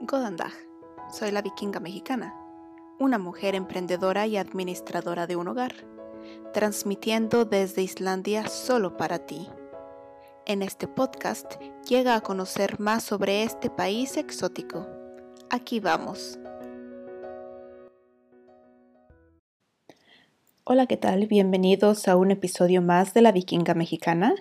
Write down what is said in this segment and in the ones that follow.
Godandag. Soy la vikinga mexicana, una mujer emprendedora y administradora de un hogar, transmitiendo desde Islandia solo para ti. En este podcast llega a conocer más sobre este país exótico. Aquí vamos. Hola, ¿qué tal? Bienvenidos a un episodio más de la vikinga mexicana.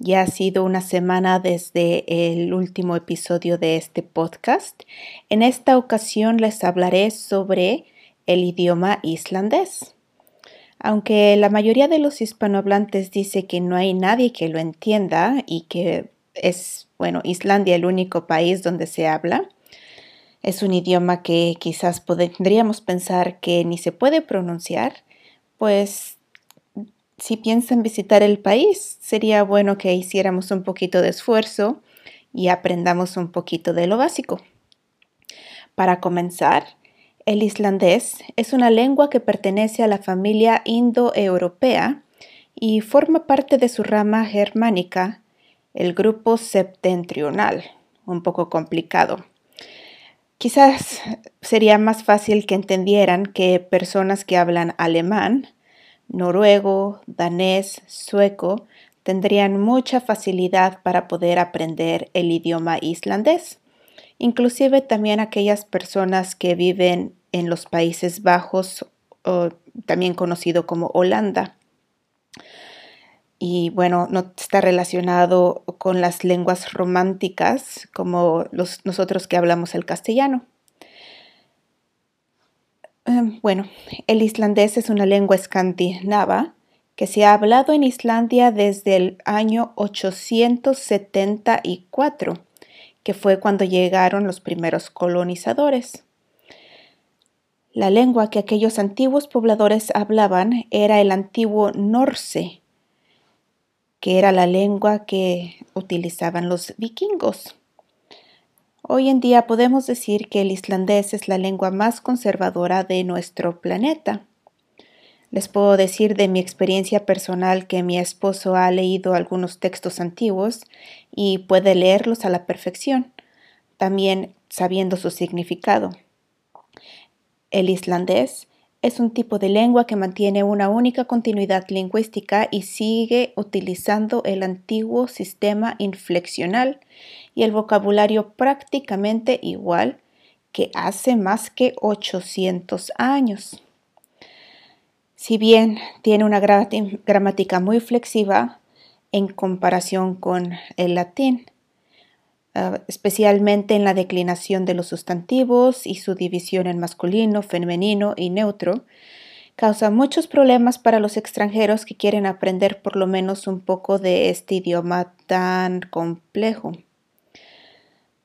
Ya ha sido una semana desde el último episodio de este podcast. En esta ocasión les hablaré sobre el idioma islandés. Aunque la mayoría de los hispanohablantes dice que no hay nadie que lo entienda y que es, bueno, Islandia el único país donde se habla, es un idioma que quizás podríamos pensar que ni se puede pronunciar, pues si piensan visitar el país, sería bueno que hiciéramos un poquito de esfuerzo y aprendamos un poquito de lo básico. Para comenzar, el islandés es una lengua que pertenece a la familia indoeuropea y forma parte de su rama germánica, el grupo septentrional, un poco complicado. Quizás sería más fácil que entendieran que personas que hablan alemán noruego, danés, sueco, tendrían mucha facilidad para poder aprender el idioma islandés. Inclusive también aquellas personas que viven en los Países Bajos, también conocido como Holanda. Y bueno, no está relacionado con las lenguas románticas como los, nosotros que hablamos el castellano. Em, bueno, el islandés es una lengua escandinava que se ha hablado en Islandia desde el año 874, que fue cuando llegaron los primeros colonizadores. La lengua que aquellos antiguos pobladores hablaban era el antiguo norse, que era la lengua que utilizaban los vikingos. Hoy en día podemos decir que el islandés es la lengua más conservadora de nuestro planeta. Les puedo decir de mi experiencia personal que mi esposo ha leído algunos textos antiguos y puede leerlos a la perfección, también sabiendo su significado. El islandés es un tipo de lengua que mantiene una única continuidad lingüística y sigue utilizando el antiguo sistema inflexional y el vocabulario prácticamente igual que hace más que 800 años. Si bien tiene una gramática muy flexiva en comparación con el latín, ah, especialmente en la declinación de los sustantivos y su división en masculino, femenino y neutro, causa muchos problemas para los extranjeros que quieren aprender por lo menos un poco de este idioma tan complejo.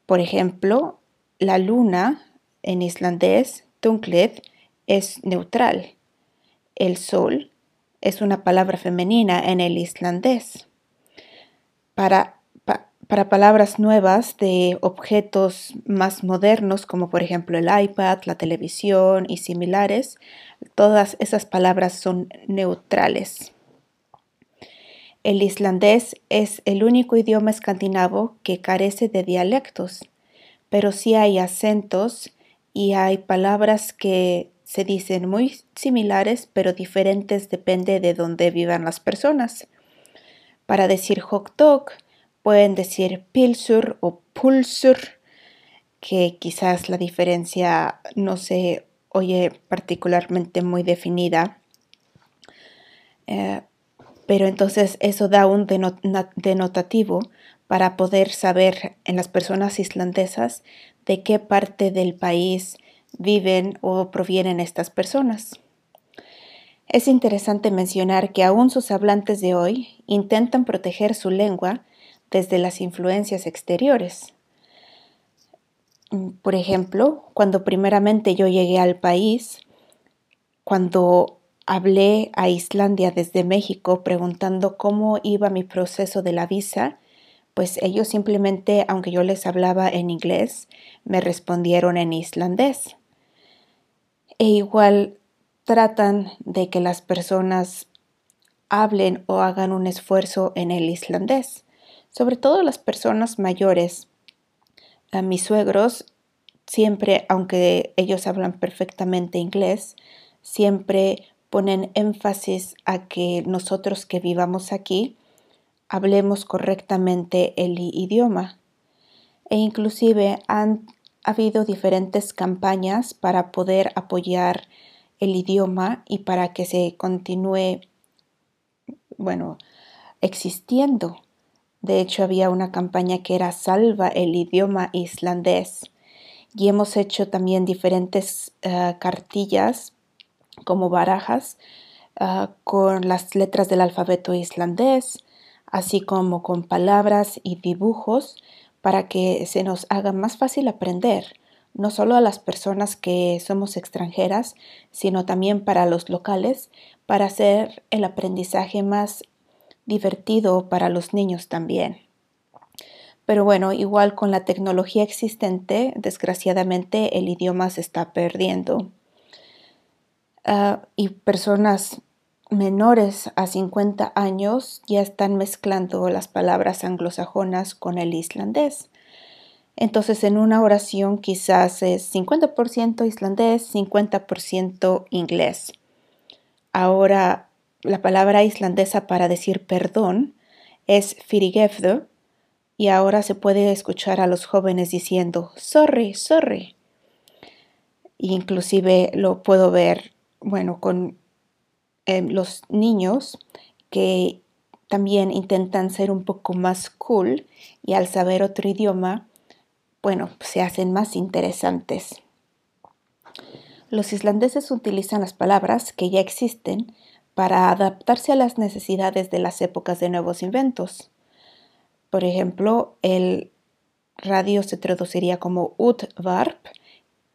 Por ejemplo, la luna en islandés, tungled, es neutral. El sol es una palabra femenina en el islandés. Para, para palabras nuevas de objetos más modernos, como por ejemplo el iPad, la televisión y similares, todas esas palabras son neutrales. El islandés es el único idioma escandinavo que carece de dialectos, pero sí hay acentos y hay palabras que se dicen muy similares pero diferentes depende de dónde vivan las personas. Para decir hot pueden decir pilsur o pulsur, que quizás la diferencia no se oye particularmente muy definida. Eh, pero entonces eso da un denotativo para poder saber en las personas islandesas de qué parte del país viven o provienen estas personas. Es interesante mencionar que aún sus hablantes de hoy intentan proteger su lengua desde las influencias exteriores. Por ejemplo, cuando primeramente yo llegué al país, cuando hablé a Islandia desde México preguntando cómo iba mi proceso de la visa, pues ellos simplemente, aunque yo les hablaba en inglés, me respondieron en islandés. E igual tratan de que las personas hablen o hagan un esfuerzo en el islandés, sobre todo las personas mayores. A mis suegros siempre, aunque ellos hablan perfectamente inglés, siempre ponen énfasis a que nosotros que vivamos aquí hablemos correctamente el idioma. E inclusive han habido diferentes campañas para poder apoyar el idioma y para que se continúe, bueno, existiendo. De hecho, había una campaña que era Salva el idioma islandés. Y hemos hecho también diferentes eh, cartillas como barajas ah, con las letras del alfabeto islandés, así como con palabras y dibujos para que se nos haga más fácil aprender, no solo a las personas que somos extranjeras, sino también para los locales, para hacer el aprendizaje más divertido para los niños también. Pero bueno, igual con la tecnología existente, desgraciadamente el idioma se está perdiendo. Ah, y personas menores a 50 años ya están mezclando las palabras anglosajonas con el islandés. Entonces en una oración quizás es 50% islandés, 50% inglés. Ahora la palabra islandesa para decir perdón es fyrirgefðu y ahora se puede escuchar a los jóvenes diciendo sorry, sorry. Inclusive lo puedo ver bueno, con em, los niños que también intentan ser un poco más cool y al saber otro idioma, bueno, se hacen más interesantes. Los islandeses utilizan las palabras que ya existen para adaptarse a las necesidades de las épocas de nuevos inventos. Por ejemplo, el radio se traduciría como utvarp,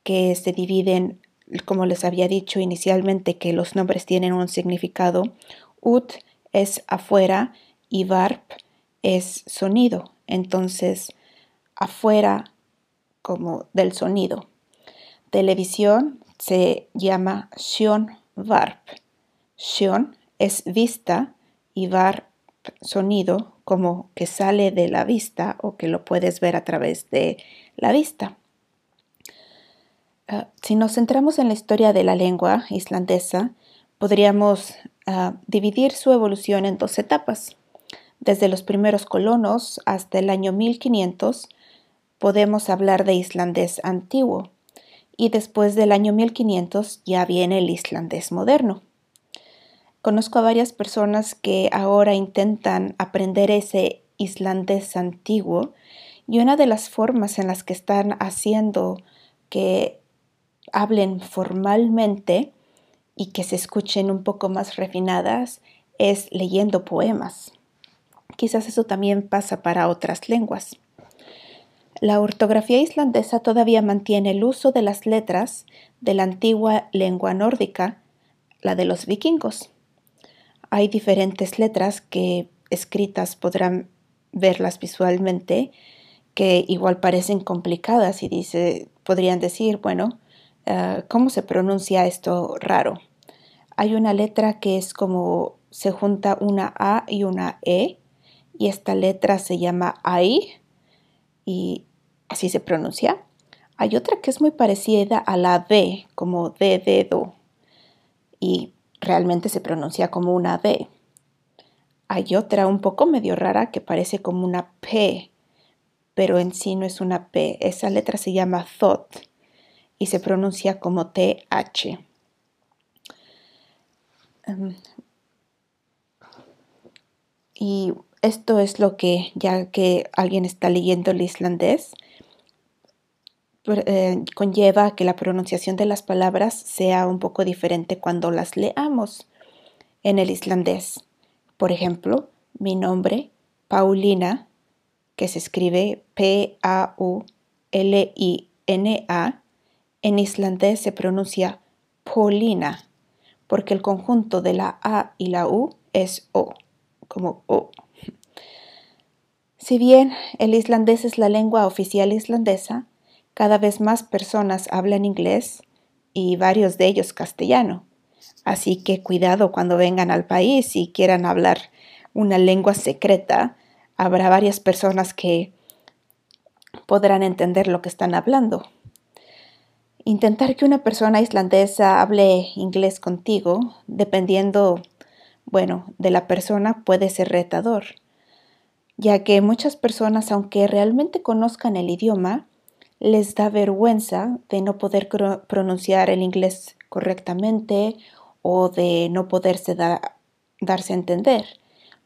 que se divide en como les había dicho inicialmente que los nombres tienen un significado, ut es afuera y varp es sonido. Entonces, afuera como del sonido. Televisión se llama Sion Varp. Sion es vista y Varp sonido como que sale de la vista o que lo puedes ver a través de la vista. Ah, si nos centramos en la historia de la lengua islandesa, podríamos ah, dividir su evolución en dos etapas. Desde los primeros colonos hasta el año 1500 podemos hablar de islandés antiguo y después del año 1500 ya viene el islandés moderno. Conozco a varias personas que ahora intentan aprender ese islandés antiguo y una de las formas en las que están haciendo que hablen formalmente y que se escuchen un poco más refinadas es leyendo poemas. Quizás eso también pasa para otras lenguas. La ortografía islandesa todavía mantiene el uso de las letras de la antigua lengua nórdica, la de los vikingos. Hay diferentes letras que escritas podrán verlas visualmente, que igual parecen complicadas y dice, podrían decir, bueno, Ah, ¿cómo se pronuncia esto raro? Hay una letra que es como se junta una A y una E y esta letra se llama AI y así se pronuncia. Hay otra que es muy parecida a la B, como de dedo, y realmente se pronuncia como una B. Hay otra un poco medio rara que parece como una P, pero en sí no es una P. Esa letra se llama thought y se pronuncia como TH. Em, y esto es lo que, ya que alguien está leyendo el islandés, eh, conlleva que la pronunciación de las palabras sea un poco diferente cuando las leamos en el islandés. Por ejemplo, mi nombre, Paulina, que se escribe P-A-U-L-I-N-A, en islandés se pronuncia Polina, porque el conjunto de la A y la U es O, como O. Si bien el islandés es la lengua oficial islandesa, cada vez más personas hablan inglés y varios de ellos castellano. Así que cuidado cuando vengan al país y quieran hablar una lengua secreta, habrá varias personas que podrán entender lo que están hablando. Intentar que una persona islandesa hable inglés contigo, dependiendo, bueno, de la persona, puede ser retador, ya que muchas personas, aunque realmente conozcan el idioma, les da vergüenza de no poder pronunciar el inglés correctamente o de no poderse darse a entender,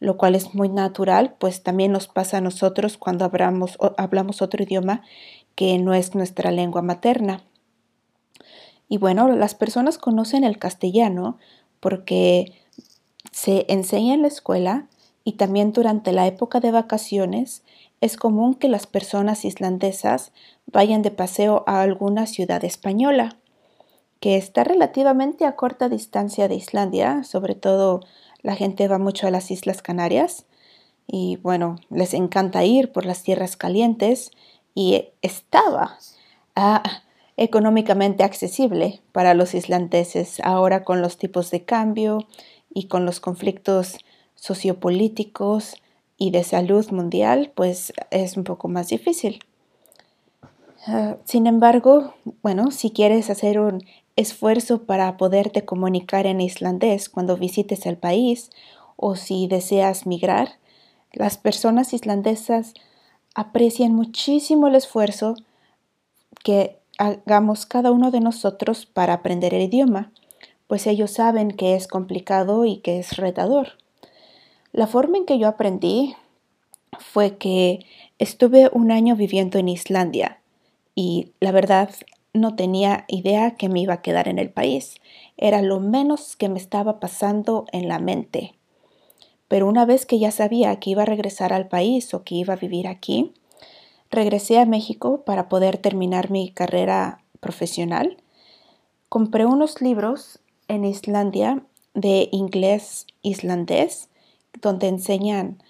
lo cual es muy natural, pues también nos pasa a nosotros cuando hablamos, hablamos otro idioma que no es nuestra lengua materna. Y bueno, las personas conocen el castellano porque se enseña en la escuela y también durante la época de vacaciones es común que las personas islandesas vayan de paseo a alguna ciudad española, que está relativamente a corta distancia de Islandia, sobre todo la gente va mucho a las Islas Canarias y bueno, les encanta ir por las tierras calientes y estaba ah, económicamente accesible para los islandeses. Ahora con los tipos de cambio y con los conflictos sociopolíticos y de salud mundial, pues es un poco más difícil. Ah, sin embargo, bueno, si quieres hacer un esfuerzo para poderte comunicar en islandés cuando visites el país o si deseas migrar, las personas islandesas aprecian muchísimo el esfuerzo que hagamos cada uno de nosotros para aprender el idioma, pues ellos saben que es complicado y que es retador. La forma en que yo aprendí fue que estuve un año viviendo en Islandia y la verdad no tenía idea que me iba a quedar en el país. Era lo menos que me estaba pasando en la mente. Pero una vez que ya sabía que iba a regresar al país o que iba a vivir aquí, regresé a México para poder terminar mi carrera profesional. Compré unos libros en Islandia de inglés islandés, donde enseñan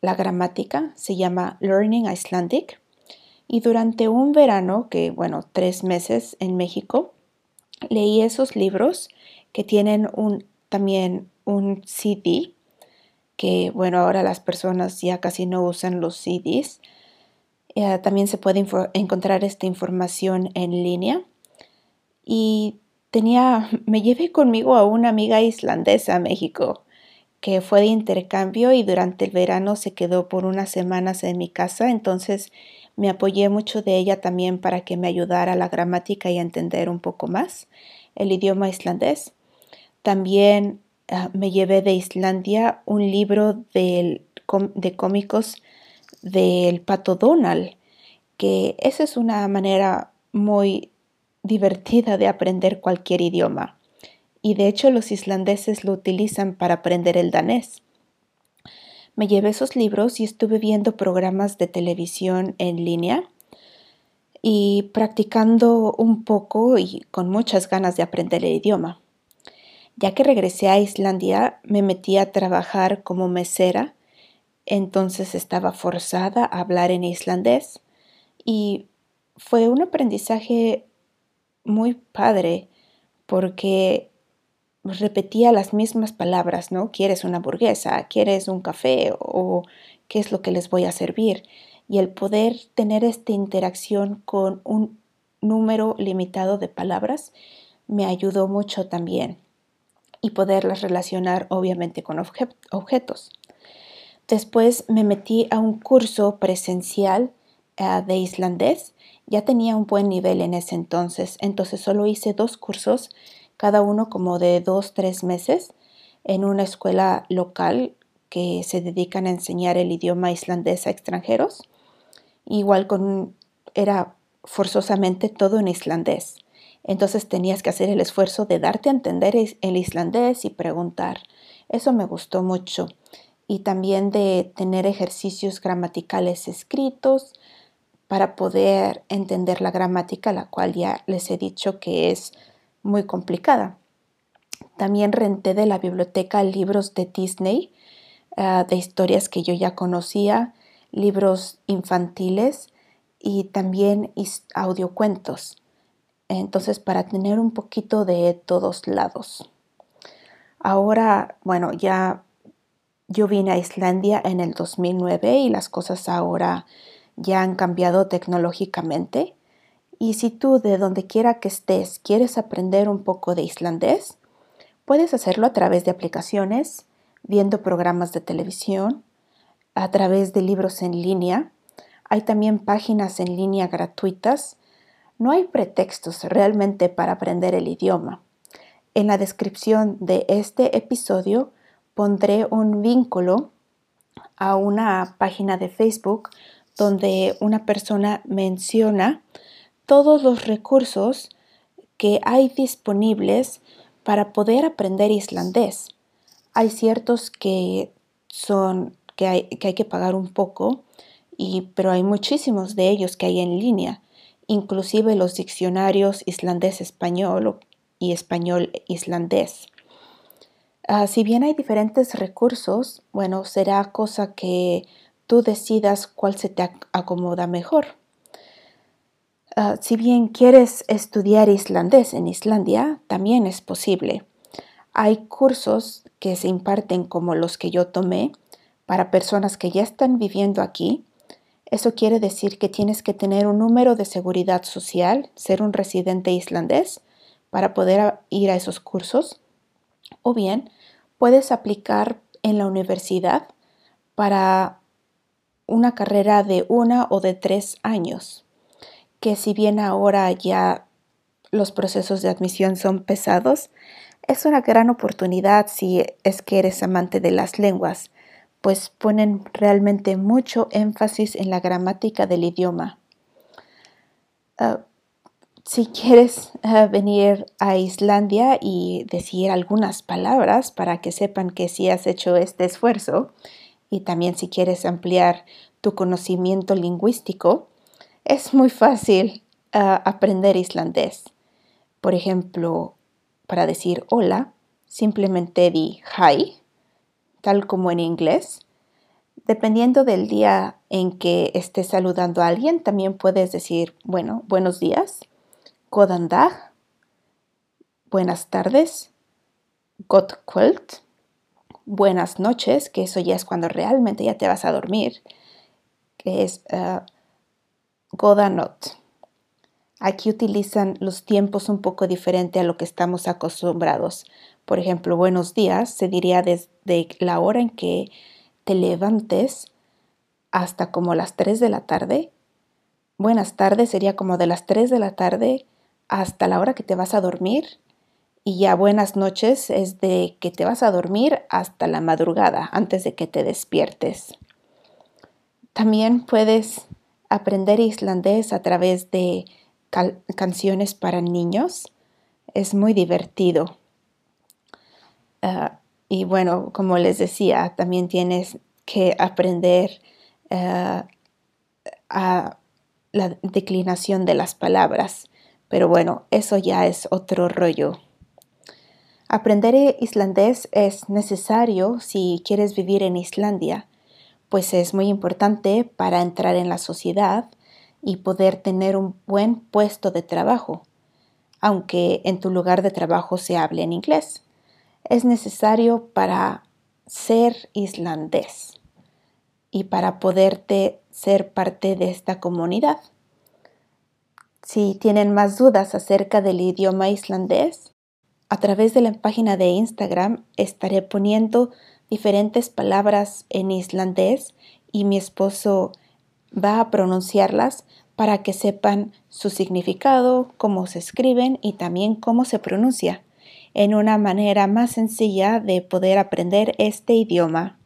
la gramática, se llama Learning Icelandic. Y durante un verano, que bueno, tres meses en México, leí esos libros que tienen un, también un CD que bueno, ahora las personas ya casi no usan los CDs. Eh, también se puede encontrar esta información en línea. Y tenía, me llevé conmigo a una amiga islandesa a México que fue de intercambio y durante el verano se quedó por unas semanas en mi casa, entonces me apoyé mucho de ella también para que me ayudara a la gramática y a entender un poco más el idioma islandés. También Ah, me llevé de Islandia un libro de cómicos del pato Donald, que esa es una manera muy divertida de aprender cualquier idioma. Y de hecho los islandeses lo utilizan para aprender el danés. Me llevé esos libros y estuve viendo programas de televisión en línea y practicando un poco y con muchas ganas de aprender el idioma. Ya que regresé a Islandia, me metí a trabajar como mesera, entonces estaba forzada a hablar en islandés y fue un aprendizaje muy padre porque repetía las mismas palabras, ¿no? ¿Quieres una hamburguesa? ¿Quieres un café? ¿O qué es lo que les voy a servir? Y el poder tener esta interacción con un número limitado de palabras me ayudó mucho también y poderlas relacionar obviamente con objetos. Después me metí a un curso presencial eh, de islandés. Ya tenía un buen nivel en ese entonces, entonces solo hice dos cursos, cada uno como de dos, tres meses, en una escuela local que se dedican a enseñar el idioma islandés a extranjeros. Igual con era forzosamente todo en islandés. Entonces tenías que hacer el esfuerzo de darte a entender el islandés y preguntar. Eso me gustó mucho. Y también de tener ejercicios gramaticales escritos para poder entender la gramática, la cual ya les he dicho que es muy complicada. También renté de la biblioteca libros de Disney, ah, de historias que yo ya conocía, libros infantiles y también audiocuentos entonces para tener un poquito de todos lados. Ahora, bueno, ya yo vine a Islandia en el 2009 y las cosas ahora ya han cambiado tecnológicamente Y si tú de donde quiera que estés quieres aprender un poco de islandés, puedes hacerlo a través de aplicaciones, viendo programas de televisión, a través de libros en línea. Hay también páginas en línea gratuitas. No hay pretextos realmente para aprender el idioma. En la descripción de este episodio pondré un vínculo a una página de Facebook donde una persona menciona todos los recursos que hay disponibles para poder aprender islandés. Hay ciertos que son que hay que, pagar un poco, y, pero hay muchísimos de ellos que hay en línea, inclusive los diccionarios islandés-español y español-islandés. Ah, si bien hay diferentes recursos, bueno, será cosa que tú decidas cuál se te acomoda mejor. Ah, si bien quieres estudiar islandés en Islandia, también es posible. Hay cursos que se imparten como los que yo tomé para personas que ya están viviendo aquí. Eso quiere decir que tienes que tener un número de seguridad social, ser un residente islandés para poder ir a esos cursos. O bien, puedes aplicar en la universidad para una carrera de una o de tres años, que si bien ahora ya los procesos de admisión son pesados, es una gran oportunidad si es que eres amante de las lenguas, pues ponen realmente mucho énfasis en la gramática del idioma. Ah, si quieres ah, venir a Islandia y decir algunas palabras para que sepan que sí has hecho este esfuerzo, y también si quieres ampliar tu conocimiento lingüístico, es muy fácil ah, aprender islandés. Por ejemplo, para decir hola, simplemente di hi, tal como en inglés. Dependiendo del día en que estés saludando a alguien, también puedes decir, bueno, buenos días Godan buenas tardes, Gott buenas noches, que eso ya es cuando realmente ya te vas a dormir, que es uh, Godanot. Aquí utilizan los tiempos un poco diferente a lo que estamos acostumbrados. Por ejemplo, buenos días se diría desde la hora en que te levantes hasta como las 3 de la tarde. Buenas tardes sería como de las 3 de la tarde hasta la hora que te vas a dormir y ya buenas noches es de que te vas a dormir hasta la madrugada, antes de que te despiertes. También puedes aprender islandés a través de canciones para niños. Es muy divertido. Ah, y bueno, como les decía, también tienes que aprender ah, a la declinación de las palabras. Pero bueno, eso ya es otro rollo. Aprender islandés es necesario si quieres vivir en Islandia, pues es muy importante para entrar en la sociedad y poder tener un buen puesto de trabajo, aunque en tu lugar de trabajo se hable en inglés. Es necesario para ser islandés y para poderte ser parte de esta comunidad. Si tienen más dudas acerca del idioma islandés, a través de la página de Instagram estaré poniendo diferentes palabras en islandés y mi esposo va a pronunciarlas para que sepan su significado, cómo se escriben y también cómo se pronuncia, en una manera más sencilla de poder aprender este idioma.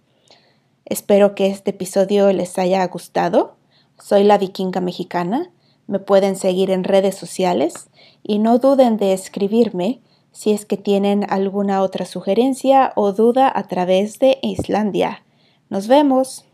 Espero que este episodio les haya gustado. Soy la vikinga mexicana me pueden seguir en redes sociales y no duden de escribirme si es que tienen alguna otra sugerencia o duda a través de Islandia. Nos vemos.